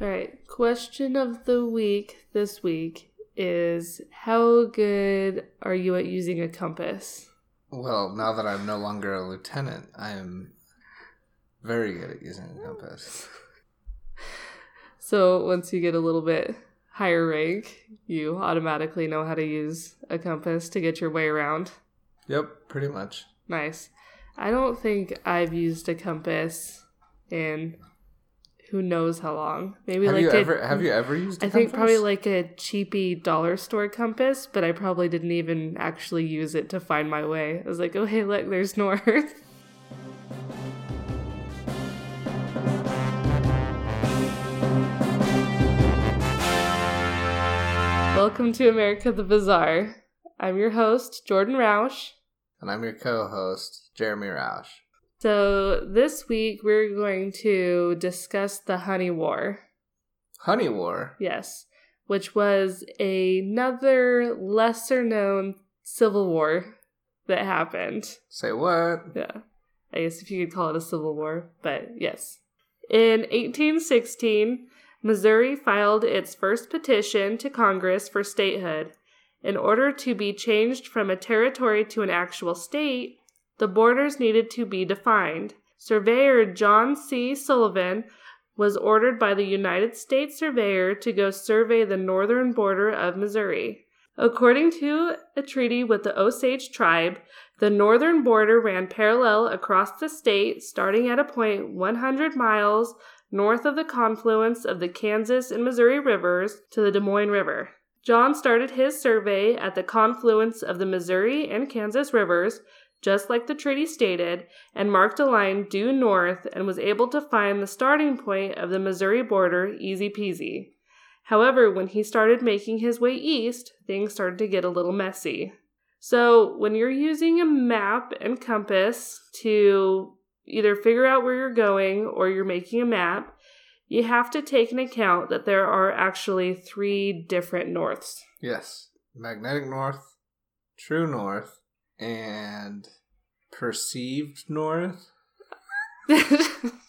All right. Question of the week this week is how good are you at using a compass? Well, now that I'm no longer a lieutenant, I am very good at using a compass. So once you get a little bit higher rank, you automatically know how to use a compass to get your way around. Yep, pretty much. Nice. I don't think I've used a compass in who knows how long. Maybe have like you a, ever have you ever used a I think compass? probably like a cheapy dollar store compass, but I probably didn't even actually use it to find my way. I was like, oh hey, look, there's north. Welcome to America the Bizarre. I'm your host, Jordan Roush. And I'm your co-host, Jeremy Roush. So this week we're going to discuss the Honey War. Honey War. Yes, which was another lesser known civil war that happened. Say what? Yeah. I guess if you could call it a civil war, but yes. In 1816, Missouri filed its first petition to Congress for statehood. In order to be changed from a territory to an actual state, the borders needed to be defined. Surveyor John C. Sullivan was ordered by the United States Surveyor to go survey the northern border of Missouri. According to a treaty with the Osage tribe, the northern border ran parallel across the state, starting at a point 100 miles north of the confluence of the Kansas and Missouri rivers to the Des Moines River. John started his survey at the confluence of the Missouri and Kansas rivers, just like the treaty stated, and marked a line due north and was able to find the starting point of the Missouri border easy peasy. However, when he started making his way east, things started to get a little messy. So, when you're using a map and compass to either figure out where you're going or you're making a map, you have to take into account that there are actually three different norths. Yes. Magnetic north, true north, and perceived north.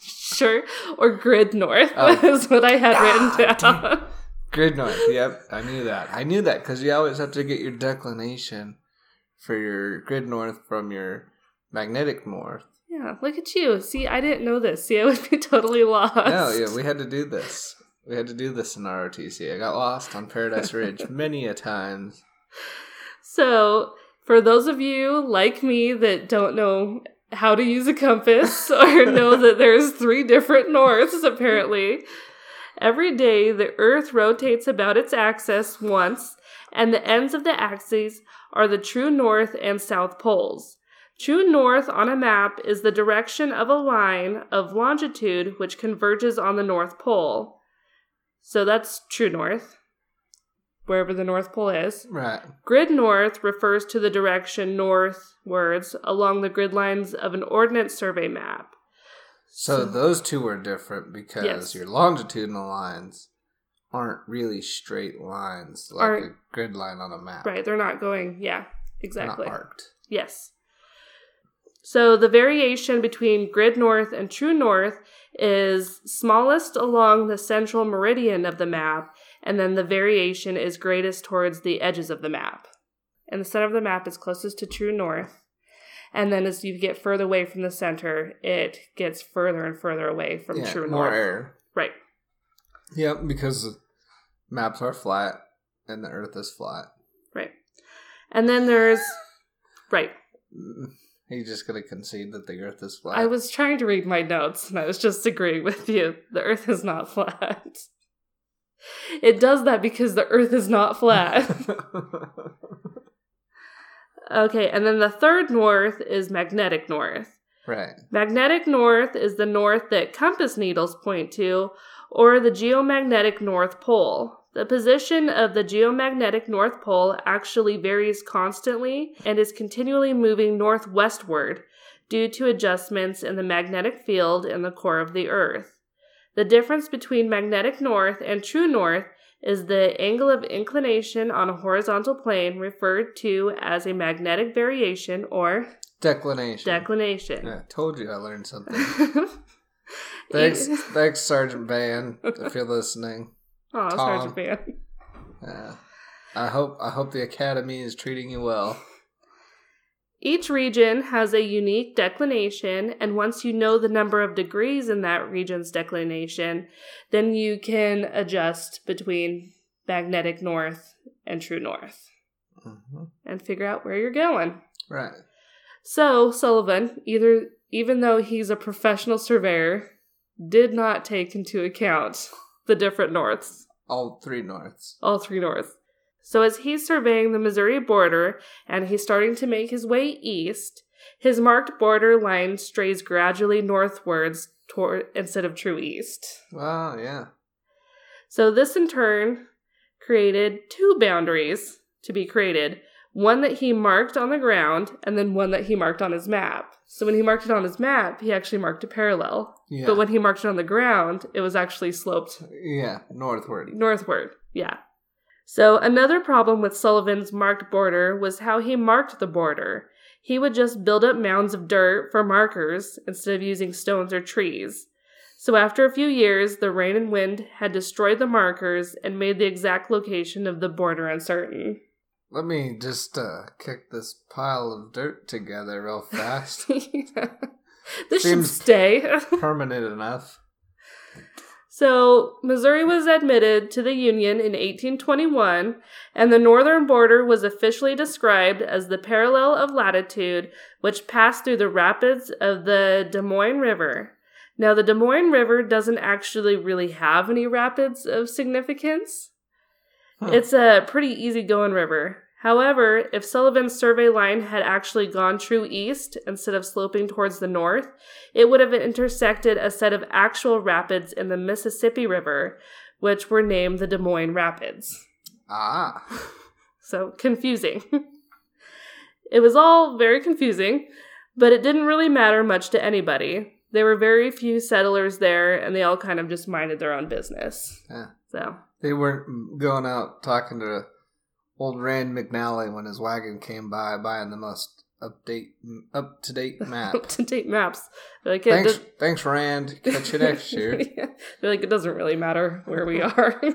sure. Or grid north Oh. is what I had God written down. Grid north. Yep, I knew that. I knew that because you always have to get your declination for your grid north from your magnetic north. Yeah, look at you. See, I didn't know this. See, I would be totally lost. No, yeah, we had to do this. We had to do this in ROTC. I got lost on Paradise Ridge many a times. So, for those of you like me that don't know how to use a compass or know that there's three different norths apparently, every day the earth rotates about its axis once and the ends of the axes are the true north and south poles. True north on a map is the direction of a line of longitude which converges on the north pole. So that's true north, wherever the north pole is. Right. Grid north refers to the direction northwards along the grid lines of an ordnance survey map. So So- those two are different because Yes. your longitudinal lines aren't really straight lines like Aren't- a grid line on a map. Right, they're not going, yeah, They're exactly. Not arced. Yes. So the variation between grid north and true north is smallest along the central meridian of the map, and then the variation is greatest towards the edges of the map. And the center of the map is closest to true north. And then as you get further away from the center, it gets further and further away from yeah, true more north. air. Right. Yep, because maps are flat and the Earth is flat. Right. And then there's right. Mm, He's just gonna concede that the Earth is flat. I was trying to read my notes and I was just agreeing with you. The earth is not flat. It does that because the earth is not flat. okay, and then the third north is magnetic north. right. Magnetic north is the north that compass needles point to, or the geomagnetic north pole. The position of the geomagnetic north pole actually varies constantly and is continually moving northwestward due to adjustments in the magnetic field in the core of the Earth. The difference between magnetic north and true north is the angle of inclination on a horizontal plane referred to as a magnetic variation or Declination. declination. Yeah, told you I learned something. Thanks, thanks, Sergeant Van, if you're listening. Oh, Sergeant Van. Yeah. I hope I hope the academy is treating you well. Each region has a unique declination, and once you know the number of degrees in that region's declination, then you can adjust between magnetic north and true north hmm and figure out where you're going. Right. So, Sullivan, either even though he's a professional surveyor, did not take into account the different norths, All three norths. all three norths. So, as he's surveying the Missouri border and he's starting to make his way east, his marked border line strays gradually northwards toward instead of true east. Well, yeah. So, this in turn created two boundaries to be created one that he marked on the ground, and then one that he marked on his map. So, when he marked it on his map, he actually marked a parallel. Yeah. But when he marked it on the ground, it was actually sloped yeah, northward. northward. Yeah. So, another problem with Sullivan's marked border was how he marked the border. He would just build up mounds of dirt for markers instead of using stones or trees. So, after a few years, the rain and wind had destroyed the markers and made the exact location of the border uncertain. Let me just uh, kick this pile of dirt together real fast. this should stay. Permanent enough. So, Missouri was admitted to the Union in 1821, and the northern border was officially described as the parallel of latitude, which passed through the rapids of the Des Moines River. Now, the Des Moines River doesn't actually really have any rapids of significance. Huh. It's a pretty easygoing river. However, if Sullivan's survey line had actually gone true east instead of sloping towards the north, it would have intersected a set of actual rapids in the Mississippi River, which were named the Des Moines Rapids. Ah. So confusing. it was all very confusing, but it didn't really matter much to anybody. There were very few settlers there, and they all kind of just minded their own business. Yeah. So, They weren't going out talking to old Rand McNally when his wagon came by, buying the most update, up to date map. up to date maps. They're like, thanks, does- thanks, Rand. Catch you next year. Yeah. They're like, it doesn't really matter where we are.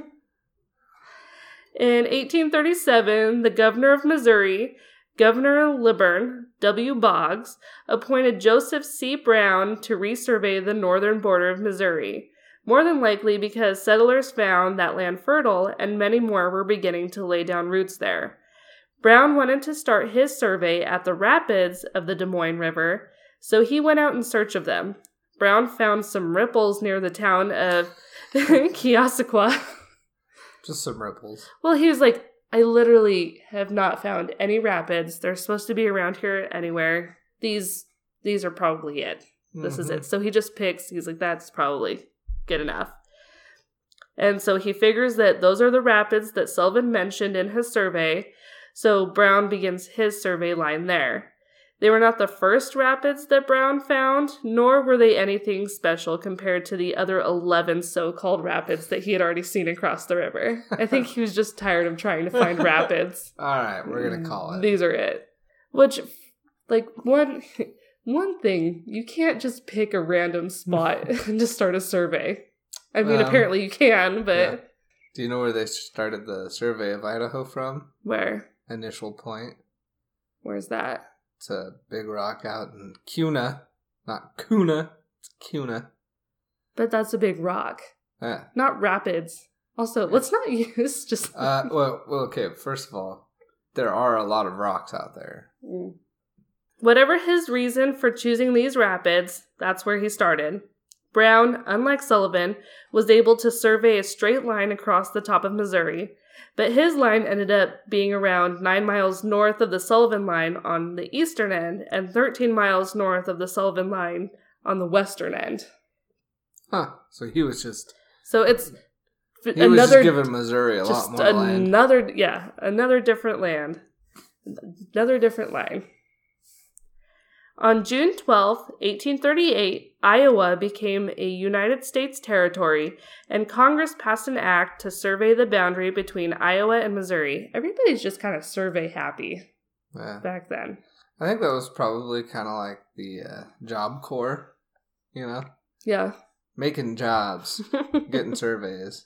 In 1837, the governor of Missouri, Governor Lilburn W. Boggs, appointed Joseph C. Brown to resurvey the northern border of Missouri, more than likely because settlers found that land fertile and many more were beginning to lay down roots there. Brown wanted to start his survey at the rapids of the Des Moines River, so he went out in search of them. Brown found some ripples near the town of Keosauqua. Just some ripples. Well, he was like, I literally have not found any rapids. They're supposed to be around here anywhere. These these are probably it. This is Mhm. it. So he just picks, he's like, that's probably good enough. And so he figures that those are the rapids that Sullivan mentioned in his survey. So Brown begins his survey line there. They were not the first rapids that Brown found, nor were they anything special compared to the other 11 so called rapids that he had already seen across the river. I think he was just tired of trying to find rapids. All right, we're gonna call it. These are it. Which, like, one. One thing, you can't just pick a random spot and just start a survey. I mean, Um, apparently you can, but yeah. Do you know where they started the survey of Idaho from? where? Initial point. Where's that? It's a big rock out in Kuna, not Kuna. It's Kuna. But that's a big rock, Yeah. not rapids. Also, let's not use just. Uh, well, well, okay. First of all, there are a lot of rocks out there. Mm. Whatever his reason for choosing these rapids, that's where he started. Brown, unlike Sullivan, was able to survey a straight line across the top of Missouri, but his line ended up being around 9 miles north of the Sullivan line on the eastern end and 13 miles north of the Sullivan line on the western end. Huh. So he was just So it's he another was just giving Missouri a lot more land. another yeah another different land another different line on june twelfth, 1838 iowa became a united states territory and congress passed an act to survey the boundary between iowa and missouri everybody's just kind of survey happy Yeah. back then I think that was probably kind of like the uh, Job Corps. You know, yeah making jobs, getting surveys.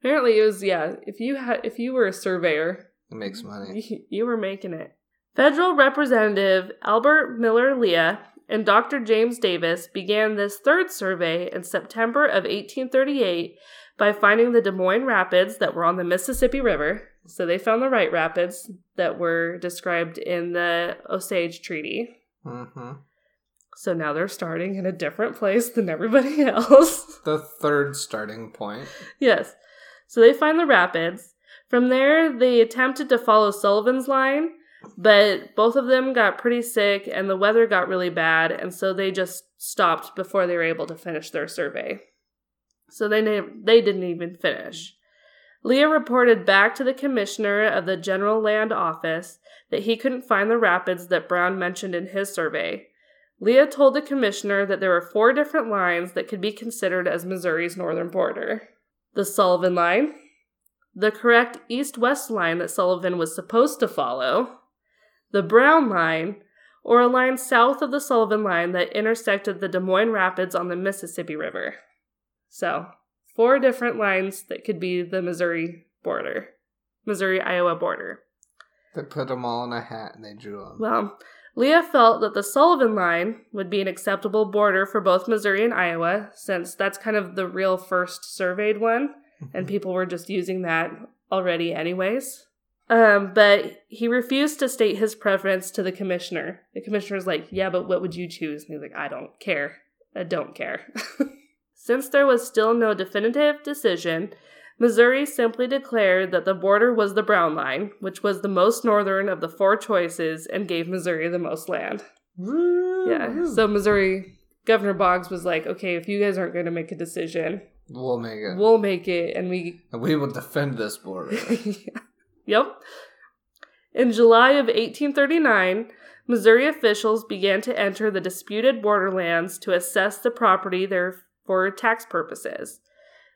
Apparently, it was yeah. If you had, if you were a surveyor, It makes money. you, you were making it. Federal Representative Albert Miller Leah and Dr. James Davis began this third survey in September of 1838 by finding the Des Moines Rapids that were on the Mississippi River. So they found the right rapids that were described in the Osage Treaty. Mm-hmm. So now they're starting in a different place than everybody else. The third starting point. yes. So they find the rapids. From there, they attempted to follow Sullivan's line, but both of them got pretty sick and the weather got really bad, and so they just stopped before they were able to finish their survey. So they na- they didn't even finish. Leah reported back to the commissioner of the General Land Office that he couldn't find the rapids that Brown mentioned in his survey. Leah told the commissioner that there were four different lines that could be considered as Missouri's northern border the Sullivan Line, the correct east west line that Sullivan was supposed to follow, the Brown Line, or a line south of the Sullivan Line that intersected the Des Moines Rapids on the Mississippi River. So, four different lines that could be the Missouri border, Missouri Iowa border. They put them all in a hat and they drew them. Well, Leah felt that the Sullivan Line would be an acceptable border for both Missouri and Iowa, since that's kind of the real first surveyed one, and people were just using that already, anyways. Um, but he refused to state his preference to the commissioner. The commissioner commissioner's like, Yeah, but what would you choose? And he's like, I don't care. I don't care. Since there was still no definitive decision, Missouri simply declared that the border was the Brown Line, which was the most northern of the four choices and gave Missouri the most land. Yeah. So Missouri Governor Boggs was like, "Okay, if you guys aren't going to make a decision, we'll make it. we'll make it and we and we will defend this border. Yep. In July of 1839, Missouri officials began to enter the disputed borderlands to assess the property there for tax purposes.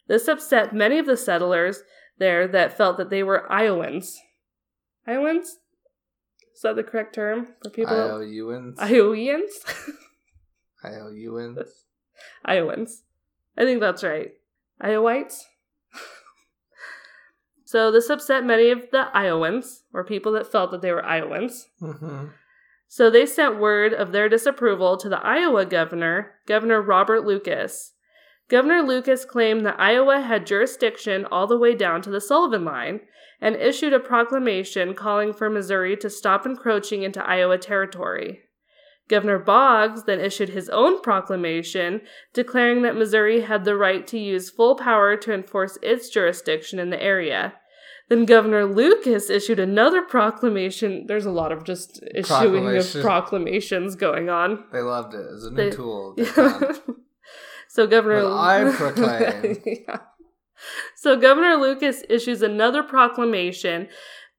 This upset many of the settlers there that felt that they were Iowans. Iowans? Is that the correct term for people? IOUans. Iowans? IOUans. Iowans. I think that's right. Iowites? So this upset many of the Iowans, or people that felt that they were Iowans. hmm So they sent word of their disapproval to the Iowa governor, Governor Robert Lucas. Governor Lucas claimed that Iowa had jurisdiction all the way down to the Sullivan Line and issued a proclamation calling for Missouri to stop encroaching into Iowa territory. Governor Boggs then issued his own proclamation declaring that Missouri had the right to use full power to enforce its jurisdiction in the area. Then Governor Lucas issued another proclamation. There's a lot of just issuing of proclamations going on. They loved it. It's a new They- tool. found. so Governor Well, I proclaim. Yeah. So Governor Lucas issues another proclamation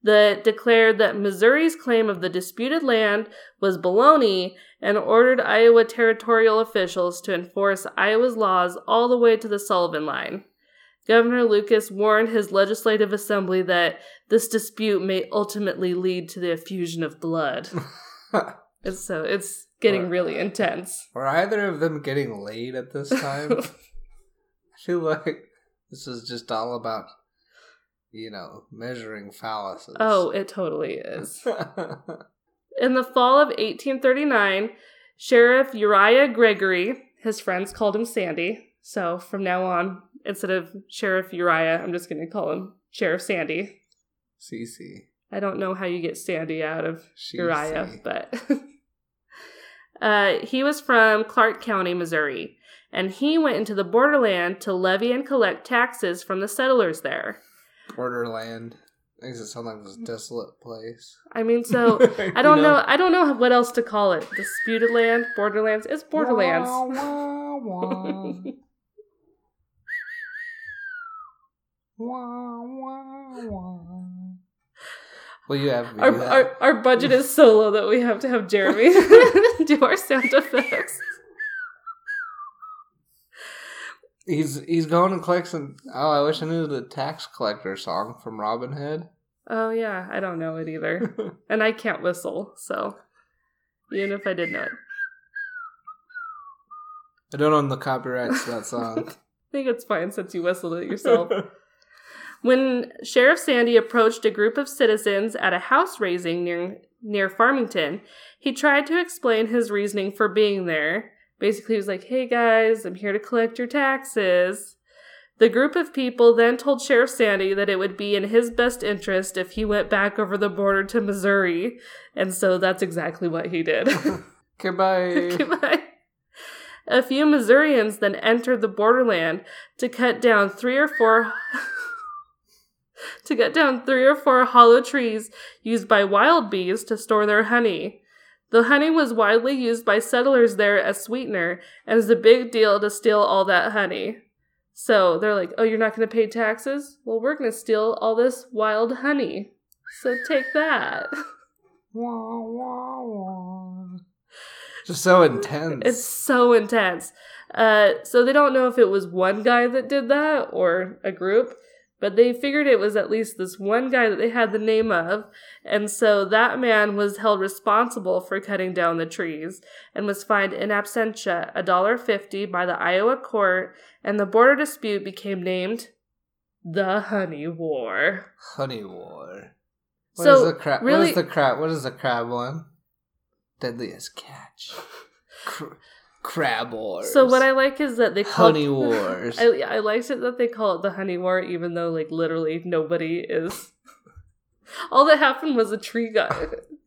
that declared that Missouri's claim of the disputed land was baloney and ordered Iowa territorial officials to enforce Iowa's laws all the way to the Sullivan Line. Governor Lucas warned his legislative assembly that this dispute may ultimately lead to the effusion of blood. and so it's getting really intense. Were either of them getting laid at this time? I feel like this is just all about, you know, measuring phalluses. oh, it totally is. In the fall of 1839, Sheriff Uriah Gregory, his friends called him Sandy. So from now on, instead of Sheriff Uriah, I'm just going to call him Sheriff Sandy. CC. I don't know how you get Sandy out of She Uriah, but uh, he was from Clark County, Missouri, and he went into the borderland to levy and collect taxes from the settlers there. Borderland. Makes it sound like this desolate place. I mean, so I don't know. I don't know what else to call it. Disputed land, borderlands. It's borderlands. Wah, wah, wah. Wah, wah, wah. Well, you have Our, our our budget is so low that we have to have Jeremy do our sound effects. He's he's going and collecting. Oh, I wish I knew the tax collector song from Robin Hood. Oh yeah, I don't know it either, and I can't whistle, so even if I did know it, I don't own the copyrights to that song. I think it's fine since you whistled it yourself. When Sheriff Sandy approached a group of citizens at a house raising near near Farmington, he tried to explain his reasoning for being there. Basically, he was like, "Hey guys, I'm here to collect your taxes." The group of people then told Sheriff Sandy that it would be in his best interest if he went back over the border to Missouri, and so that's exactly what he did. Goodbye. Goodbye. A few Missourians then entered the borderland to cut down three or four to get down three or four hollow trees used by wild bees to store their honey. The honey was widely used by settlers there as sweetener, and it's a big deal to steal all that honey. So they're like, "Oh, you're not going to pay taxes? Well, we're going to steal all this wild honey. So take that." Wah, wah, wah. Just so intense. It's so intense. Uh, so they don't know if it was one guy that did that or a group, but they figured it was at least this one guy that they had the name of. And so that man was held responsible for cutting down the trees and was fined in absentia $1.50 by the Iowa court, and the border dispute became named the Honey War. Honey War. What So, is the crab? what really- is the crab? What is the crab one? Deadliest catch. Cr- crab wars. So what I like is that they call Honey wars. I, I liked it that they call it the honey war, even though like literally nobody is. All that happened was a tree got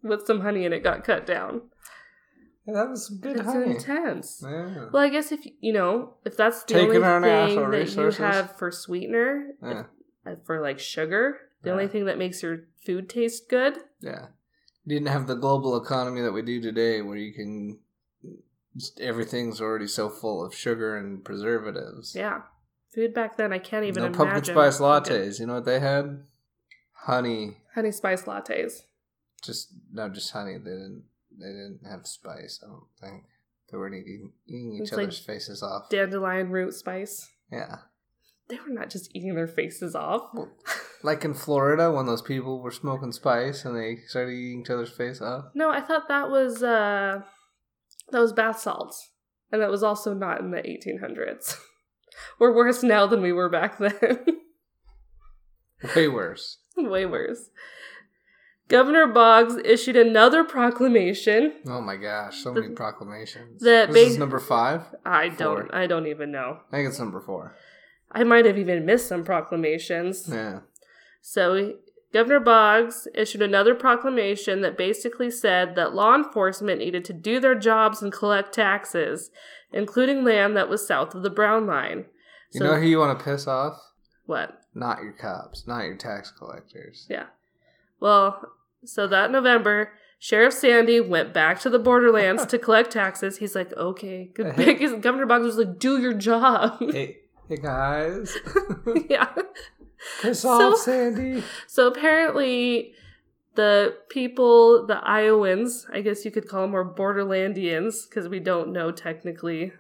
with some honey and it got cut down. Yeah, that was some good It's honey. intense. Yeah. Well, I guess if you know if that's the Taking only our thing that resources. you have for sweetener, Yeah. if- for like sugar, the only thing that makes your food taste good. Yeah. You didn't have the global economy that we do today where you can just everything's already so full of sugar and preservatives. Yeah, food back then I can't even no imagine. pumpkin spice lattes. You know what they had? Honey. honey spice lattes. Just no, just honey. They didn't they didn't have spice, I don't think. They weren't eating eating each It's like other's faces off. Dandelion root spice. yeah. They were not just eating their faces off. Like in Florida when those people were smoking spice and they started eating each other's face off. No, I thought that was uh that was bath salts. And that was also not in the 1800s. We're worse now than we were back then. Way worse. Way worse. Governor Boggs issued another proclamation. Oh my gosh, so The- many proclamations. That this is number five? I don't I don't even know. I think it's number four. I might have even missed some proclamations. Yeah. So, Governor Boggs issued another proclamation that basically said that law enforcement needed to do their jobs and collect taxes, including land that was south of the Brown Line. You So- know who you want to piss off? What? Not your cops, not your tax collectors. Yeah. Well, so that November, Sheriff Sandy went back to the borderlands to collect taxes. He's like, okay, good. Hey. Governor Boggs was like, do your job. hey, hey guys, yeah. Piss So- off, Sandy. So apparently, the people, the Iowans, I guess you could call them, or Borderlandians, because we don't know technically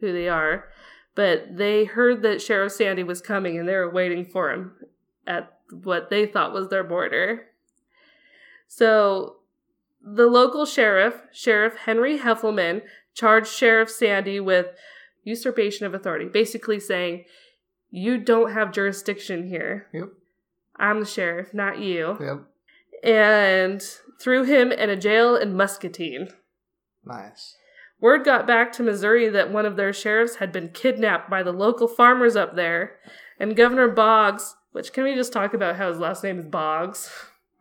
who they are, but they heard that Sheriff Sandy was coming and they were waiting for him at what they thought was their border. So the local sheriff, Sheriff Henry Heffelman, charged Sheriff Sandy with usurpation of authority, basically saying, You don't have jurisdiction here. Yep, I'm the sheriff, not you. yep, And threw him in a jail in Muscatine. nice. Word got back to Missouri that one of their sheriffs had been kidnapped by the local farmers up there. And Governor Boggs, which can we just talk about how his last name is Boggs?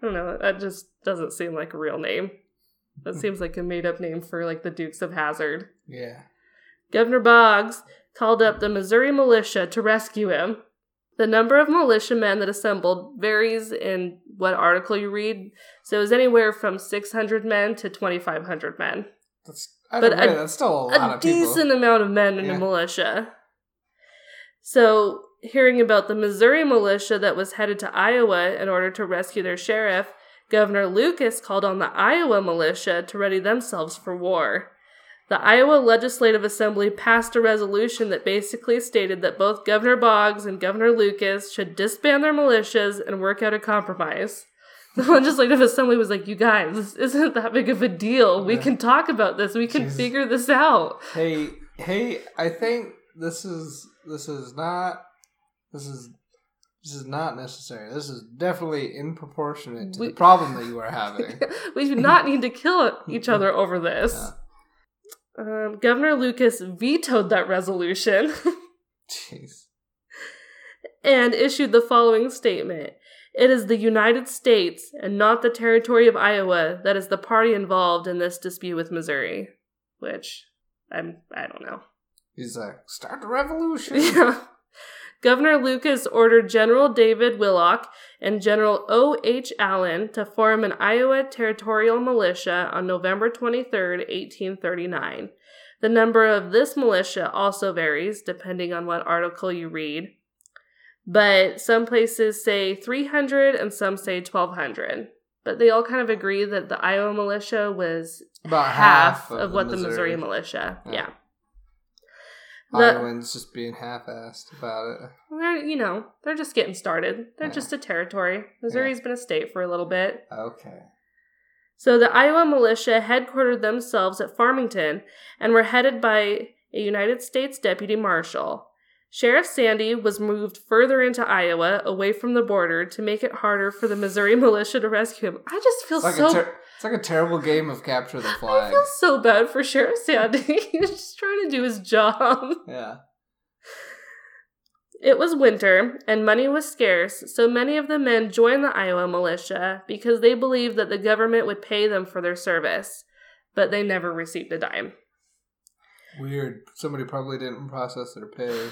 I don't know, that just doesn't seem like a real name. That hmm. seems like a made up name for like the Dukes of Hazzard. Yeah, Governor Boggs called up the Missouri militia to rescue him. The number of militiamen that assembled varies in what article you read, so it was anywhere from 600 men to 2,500 men. that's. But don't a- that's still a lot A of people. decent amount of men in Yeah. the militia. So, hearing about the Missouri militia that was headed to Iowa in order to rescue their sheriff, Governor Lucas called on the Iowa militia to ready themselves for war. The Iowa Legislative Assembly passed a resolution that basically stated that both Governor Boggs and Governor Lucas should disband their militias and work out a compromise. The Legislative Assembly was like, You guys, this isn't that big of a deal. We Yeah. can talk about this. We can Jesus. figure this out. Hey, Hey, I think this is this is not this is this is not necessary. This is definitely in-proportionate to We- the problem that you are having. we do not need to kill each other over this. Um, Governor Lucas vetoed that resolution Jeez. and issued the following statement. It is the United States and not the territory of Iowa that is the party involved in this dispute with Missouri. Which I'm I don't know. He's like, start the revolution. Yeah. Governor Lucas ordered General David Willock and General O. H. Allen to form an Iowa Territorial Militia on November 23, 1839. The number of this militia also varies depending on what article you read, but some places say 300 and some say 1200. But they all kind of agree that the Iowa militia was About half, half, of, what the Missouri militia. Yeah. yeah. The- Iowans just being half-assed about it. They're, you know, they're just getting started. They're Yeah. just a territory. Missouri's been a state for a little bit. Okay. So the Iowa militia headquartered themselves at Farmington and were headed by a United States deputy marshal. Sheriff Sandy was moved further into Iowa, away from the border, to make it harder for the Missouri militia to rescue him. I just feel like, so ter- it's like a terrible game of capture the flag. I feel so bad for Sheriff Sandy. He's just trying to do his job. Yeah. It was winter, and money was scarce, so many of the men joined the Iowa militia because they believed that the government would pay them for their service, but they never received a dime. Weird. Somebody probably didn't process their pay.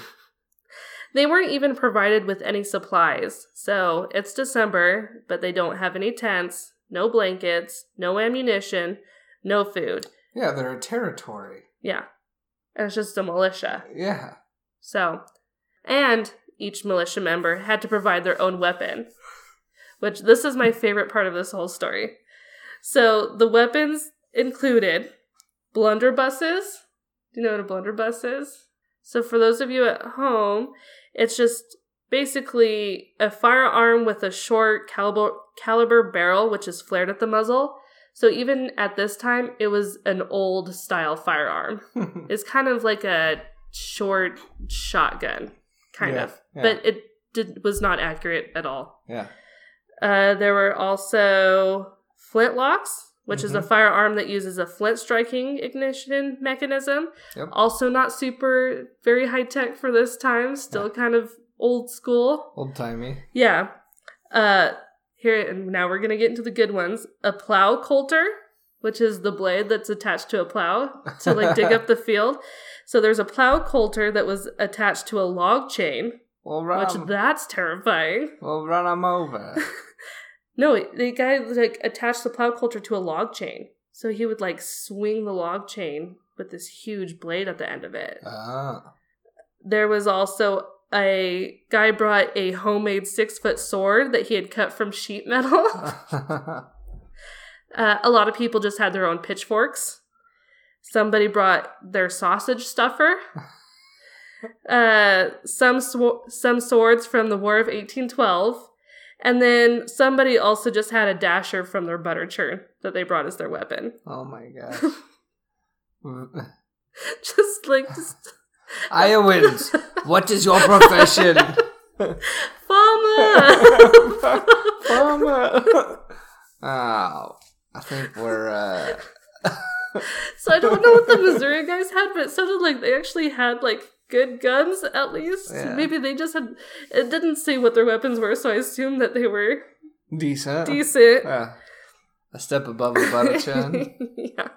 They weren't even provided with any supplies, so it's December, but they don't have any tents, no blankets, no ammunition, no food. Yeah, they're a territory. Yeah. And it's just a militia. Yeah. So, and each militia member had to provide their own weapon, which this is my favorite part of this whole story. So, the weapons included blunderbusses. Do you know what a blunderbuss is? So, for those of you at home, it's just basically a firearm with a short caliber caliber barrel which is flared at the muzzle. So even at this time, it was an old style firearm. It's kind of like a short shotgun, kind Yeah, of, yeah. but it did, was not accurate at all. yeah. Uh, there were also flintlocks, which is a Mhm. firearm that uses a flint striking ignition mechanism. Yep. Also, not super very high tech for this time. Still kind of old school. Old timey. Yeah. Uh, here and now we're gonna get into the good ones. A plow coulter, which is the blade that's attached to a plow to like dig up the field. So there's a plow coulter that was attached to a log chain, We'll run. which 'em- that's terrifying. we'll run them over. No, the guy like attached the plow coulter to a log chain, so he would like swing the log chain with this huge blade at the end of it. ah. There was also a guy brought a homemade six foot sword that he had cut from sheet metal. Uh, a lot of people just had their own pitchforks. Somebody brought their sausage stuffer. Uh, some sw- some swords from the War of 1812, and then somebody also just had a dasher from their butter churn that they brought as their weapon. oh my gosh. just like just Iowans, what is your profession? farmer. Farmer. oh, I think we're. uh so I don't know what the Missouri guys had, but it sounded like they actually had like good guns at least. Yeah. Maybe they just had. It didn't say what their weapons were, so I assumed that they were decent. decent. Yeah. A step above the butter chin. yeah.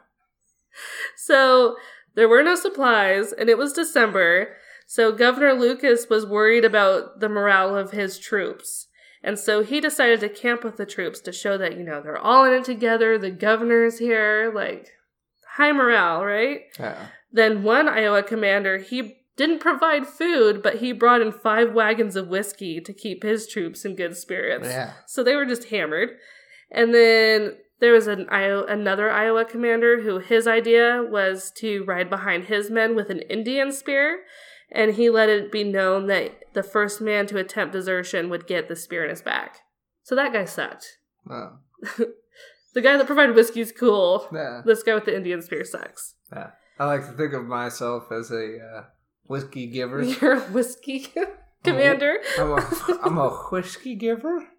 So there were no supplies, and it was December. So Governor Lucas was worried about the morale of his troops. And so he decided to camp with the troops to show that, you know, they're all in it together. The governor's here. Like, high morale, right? Yeah. Then one Iowa commander, he didn't provide food, but he brought in five wagons of whiskey to keep his troops in good spirits. Yeah. So they were just hammered. And then there was an another Iowa commander who his idea was to ride behind his men with an Indian spear, and he let it be known that the first man to attempt desertion would get the spear in his back. So that guy sucked. Oh. The guy that provided whiskey's cool. Yeah. This guy with the Indian spear sucks. Yeah. I like to think of myself as a uh, whiskey giver. You're a whiskey commander. I'm a, I'm a whiskey giver.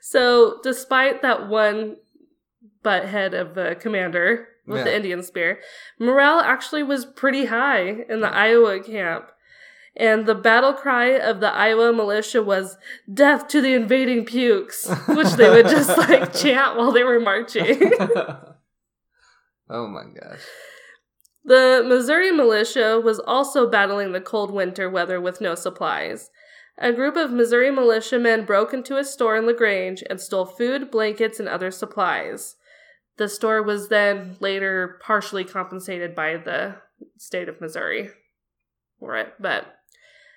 So, despite that one butt head of the commander with the Indian spear, morale actually was pretty high in the Iowa camp. And the battle cry of the Iowa militia was "Death to the invading pukes," which they would just like chant while they were marching. oh my gosh. The Missouri militia was also battling the cold winter weather with no supplies. A group of Missouri militiamen broke into a store in LaGrange and stole food, blankets, and other supplies. The store was then later partially compensated by the state of Missouri for it. But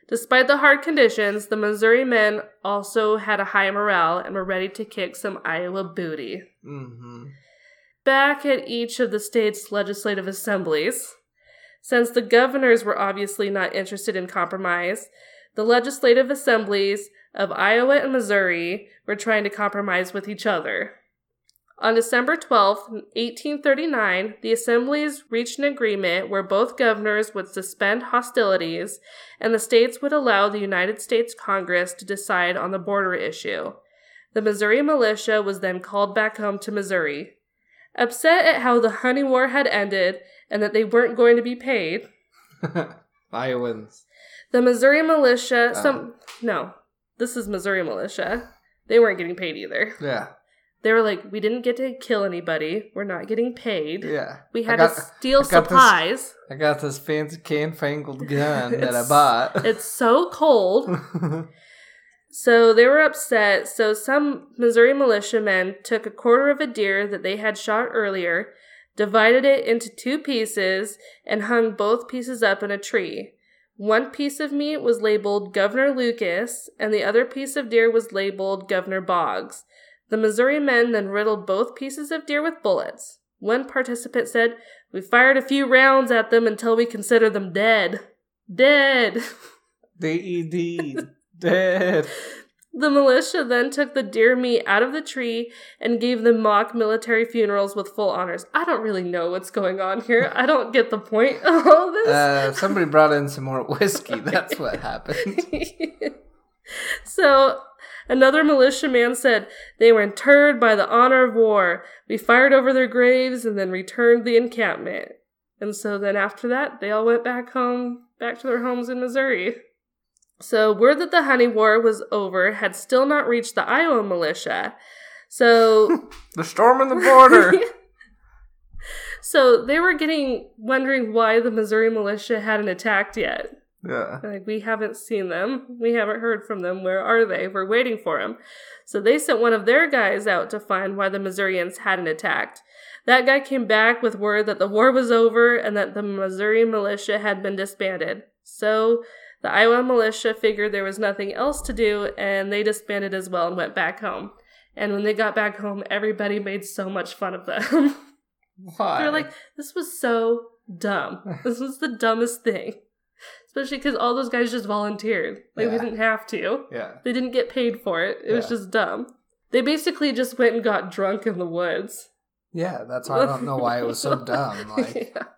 despite the hard conditions, the Missouri men also had a high morale and were ready to kick some Iowa booty Mm-hmm. back at each of the state's legislative assemblies. Since the governors were obviously not interested in compromise, the legislative assemblies of Iowa and Missouri were trying to compromise with each other. On December 12, 1839, the assemblies reached an agreement where both governors would suspend hostilities and the states would allow the United States Congress to decide on the border issue. The Missouri militia was then called back home to Missouri. Upset at how the honey war had ended and that they weren't going to be paid, Iowans. the Missouri militia, Oh. some, uh. no, this is Missouri militia. They weren't getting paid either. Yeah. They were like, we didn't get to kill anybody. We're not getting paid. Yeah. We had got- to steal I got this- supplies. I got this fancy can fangled gun that I bought. It's so cold. So they were upset. So some Missouri militiamen took a quarter of a deer that they had shot earlier, divided it into two pieces, and hung both pieces up in a tree. One piece of meat was labeled Governor Lucas, and the other piece of deer was labeled Governor Boggs. The Missouri men then riddled both pieces of deer with bullets. One participant said, We fired a few rounds at them until we consider them dead. Dead. D-E-D. Dead. The militia then took the deer meat out of the tree and gave them mock military funerals with full honors. I don't really know what's going on here. I don't get the point of all this. Uh, somebody brought in some more whiskey. That's what happened. so another militiaman said they were interred by the honor of war. We fired over their graves and then returned the encampment. And so then after that, they all went back home, back to their homes in Missouri. So word that the honey war was over had still not reached the Iowa militia. So The storm in the border. so they were getting wondering why the Missouri militia hadn't attacked yet. Yeah. Like, we haven't seen them. We haven't heard from them. Where are they? We're waiting for them. So they sent one of their guys out to find why the Missourians hadn't attacked. That guy came back with word that the war was over and that the Missouri militia had been disbanded. So the Iowa militia figured there was nothing else to do and they disbanded as well and went back home. And when they got back home, everybody made so much fun of them. Why? They're like, this was so dumb. This was the dumbest thing. Especially because all those guys just volunteered. Like, they didn't have to. yeah. They didn't get paid for it. It was just dumb. They basically just went and got drunk in the woods. Yeah, that's why I don't know why it was so dumb. Like, yeah.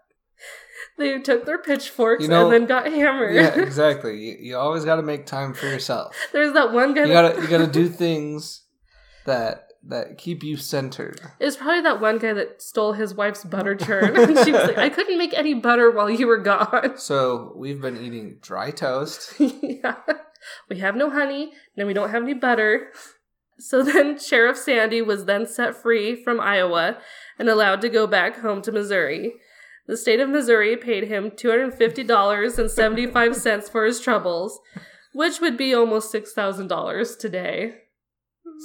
They took their pitchforks You know- and then got hammered. yeah, exactly. You, you always got to make time for yourself. There's that one guy You gotta you gotta do things that that keep you centered. It was probably that one guy that stole his wife's butter churn. and she was like, I couldn't make any butter while you were gone. So we've been eating dry toast. yeah. We have no honey, and we don't have any butter. So then Sheriff Sandy was then set free from Iowa and allowed to go back home to Missouri. The state of Missouri paid him $250.75 for his troubles, which would be almost $6,000 today.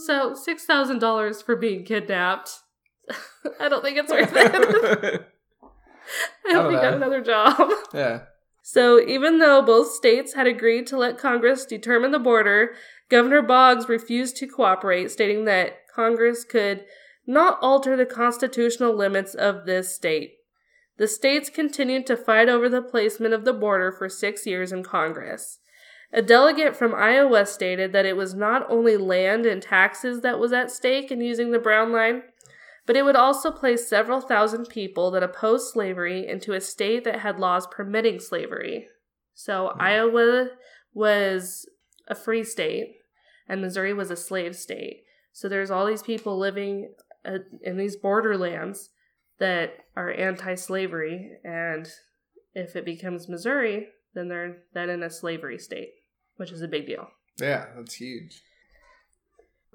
So, $6,000 for being kidnapped. I don't think it's worth it. I hope don't he got another job. yeah. So, even though both states had agreed to let Congress determine the border, Governor Boggs refused to cooperate, stating that Congress could not alter the constitutional limits of this state. The states continued to fight over the placement of the border for six years in Congress. A delegate from Iowa stated that it was not only land and taxes that was at stake in using the Brown Line, but it would also place several thousand people that opposed slavery into a state that had laws permitting slavery. So Iowa was a free state, and Missouri was a slave state. So there's all these people living uh, in these borderlands that are anti-slavery, and if it becomes Missouri, then they're then in a slavery state, which is a big deal. Yeah, that's huge.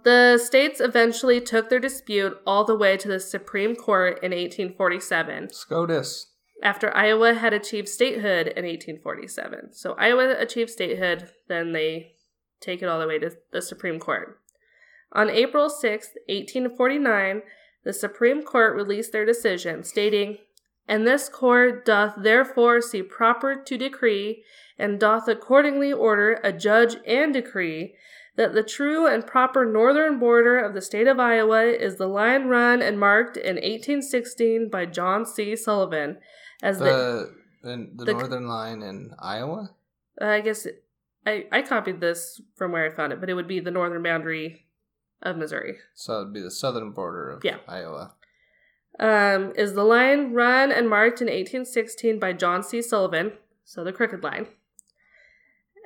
The states eventually took their dispute all the way to the Supreme Court in 1847 SCOTUS. after Iowa had achieved statehood in 1847. So Iowa achieved statehood, then they take it all the way to the Supreme Court. On April 6, 1849, the Supreme Court released their decision, stating, And this court doth therefore see proper to decree, and doth accordingly order a judge and decree, that the true and proper northern border of the state of Iowa is the line run and marked in 1816 by John C. Sullivan as the, The the, the, the- northern line in Iowa. Uh, I guess I, I copied this from where I found it, but it would be the northern boundary of Missouri. So it'd be the southern border of Yeah. Iowa. Um, is the line run and marked in 1816 by John C. Sullivan, so the crooked line,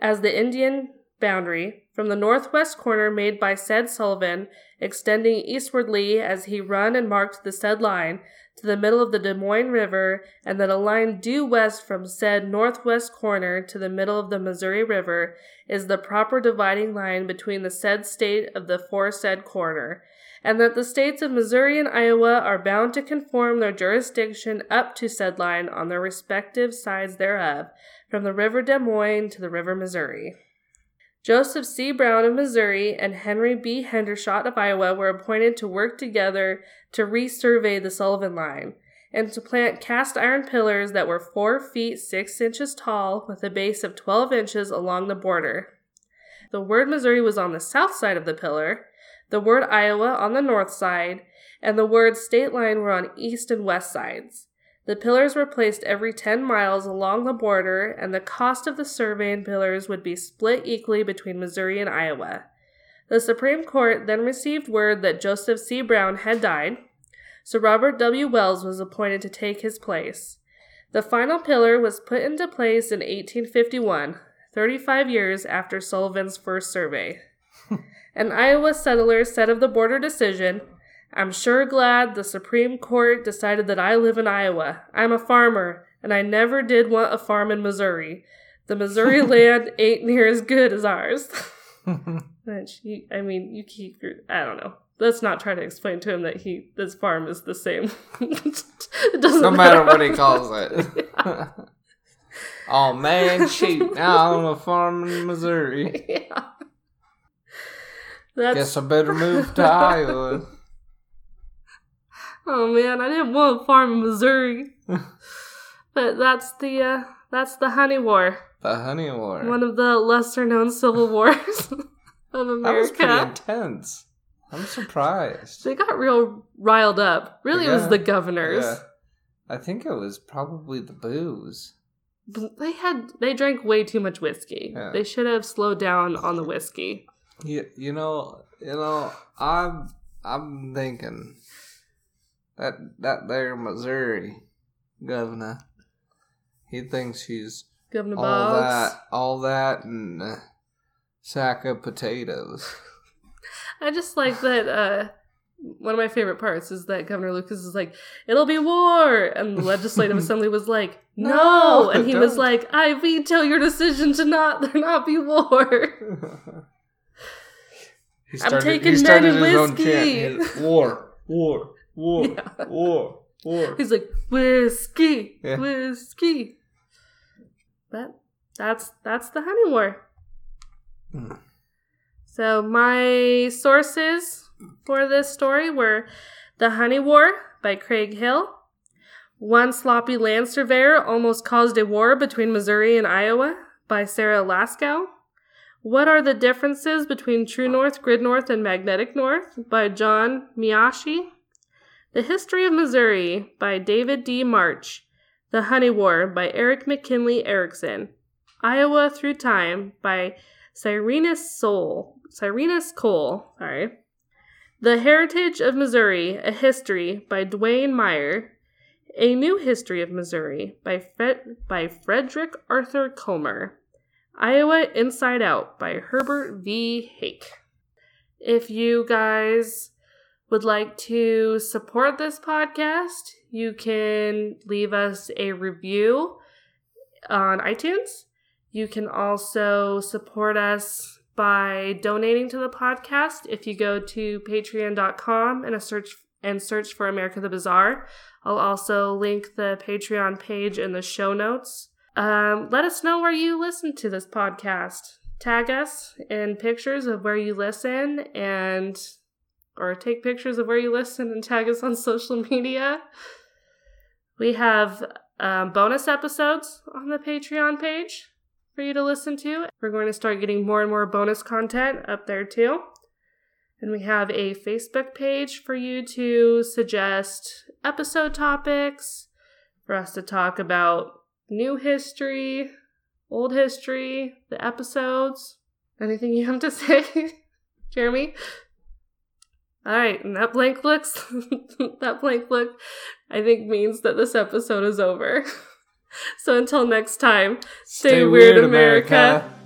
as the Indian boundary from the northwest corner made by said Sullivan, extending eastwardly as he run and marked the said line to the middle of the Des Moines River, and that a line due west from said northwest corner to the middle of the Missouri River is the proper dividing line between the said state of the foresaid corner, and that the states of Missouri and Iowa are bound to conform their jurisdiction up to said line on their respective sides thereof, from the River Des Moines to the River Missouri. Joseph C. Brown of Missouri and Henry B. Hendershot of Iowa were appointed to work together to resurvey the Sullivan Line and to plant cast iron pillars that were four feet six inches tall with a base of 12 inches along the border. The word Missouri was on the south side of the pillar, the word Iowa on the north side, and the words state line were on east and west sides. The pillars were placed every 10 miles along the border, and the cost of the survey and pillars would be split equally between Missouri and Iowa. The Supreme Court then received word that Joseph C. Brown had died, so Robert W. Wells was appointed to take his place. The final pillar was put into place in 1851, 35 years after Sullivan's first survey. An Iowa settler said of the border decision, I'm sure glad the Supreme Court decided that I live in Iowa. I'm a farmer, and I never did want a farm in Missouri. The Missouri land ain't near as good as ours. Which, I mean, you keep your, I don't know. Let's not try to explain to him that he this farm is the same. it doesn't no matter what he calls it. oh man, shoot! Now I'm a farm in Missouri. yeah. That's Guess I better move to Iowa. Oh man, I didn't want a farm in Missouri. but that's the uh that's the honey war. The Honey War. One of the lesser known civil wars of America. that was pretty intense. I'm surprised. They got real riled up. Really it was the governors. Yeah. I think it was probably the booze. They had they drank way too much whiskey. Yeah. They should have slowed down on the whiskey. You, you know, you know, I'm I'm thinking that that there Missouri governor, he thinks he's Governor all Boggs. that, all that, and a sack of potatoes. I just like that uh one of my favorite parts is that Governor Lucas is like, it'll be war. And the legislative assembly was like, no. No, and he was don't. like, I veto your decision to not there not be war. he I'm taking he started his own whiskey. chant. He- War, war, war, Yeah. war, war. He's like, whiskey, Yeah. whiskey. But that's that's the honey war. Hmm. So my sources for this story were The Honey War by Craig Hill. One Sloppy Land Surveyor Almost Caused a War Between Missouri and Iowa by Sarah Laskow. What are the differences between True North, Grid North, and Magnetic North by John Miyashi. The History of Missouri by David D. March. The Honey War by Erik McKinley Eriksson. Iowa Through Time by Cyrenus Soul. Cyrenus Cole, sorry. The Heritage of Missouri, A History by Duane Meyer. A New History of Missouri by, by Frederick Arthur Culmer. Iowa Inside Out by Herbert V. Hake. If you guys would like to support this podcast, you can leave us a review on iTunes. You can also support us by donating to the podcast if you go to patreon.com and a search and search for America the Bizarre. I'll also link the Patreon page in the show notes. Um, let us know where you listen to this podcast. Tag us in pictures of where you listen and or take pictures of where you listen and tag us on social media. We have um, bonus episodes on the Patreon page for you to listen to. We're going to start getting more and more bonus content up there too. And we have a Facebook page for you to suggest episode topics, for us to talk about new history, old history, the episodes. Anything you have to say, Jeremy? All right, and that blank looks that blank look I think means that this episode is over. so until next time, stay, stay weird, weird, America. America.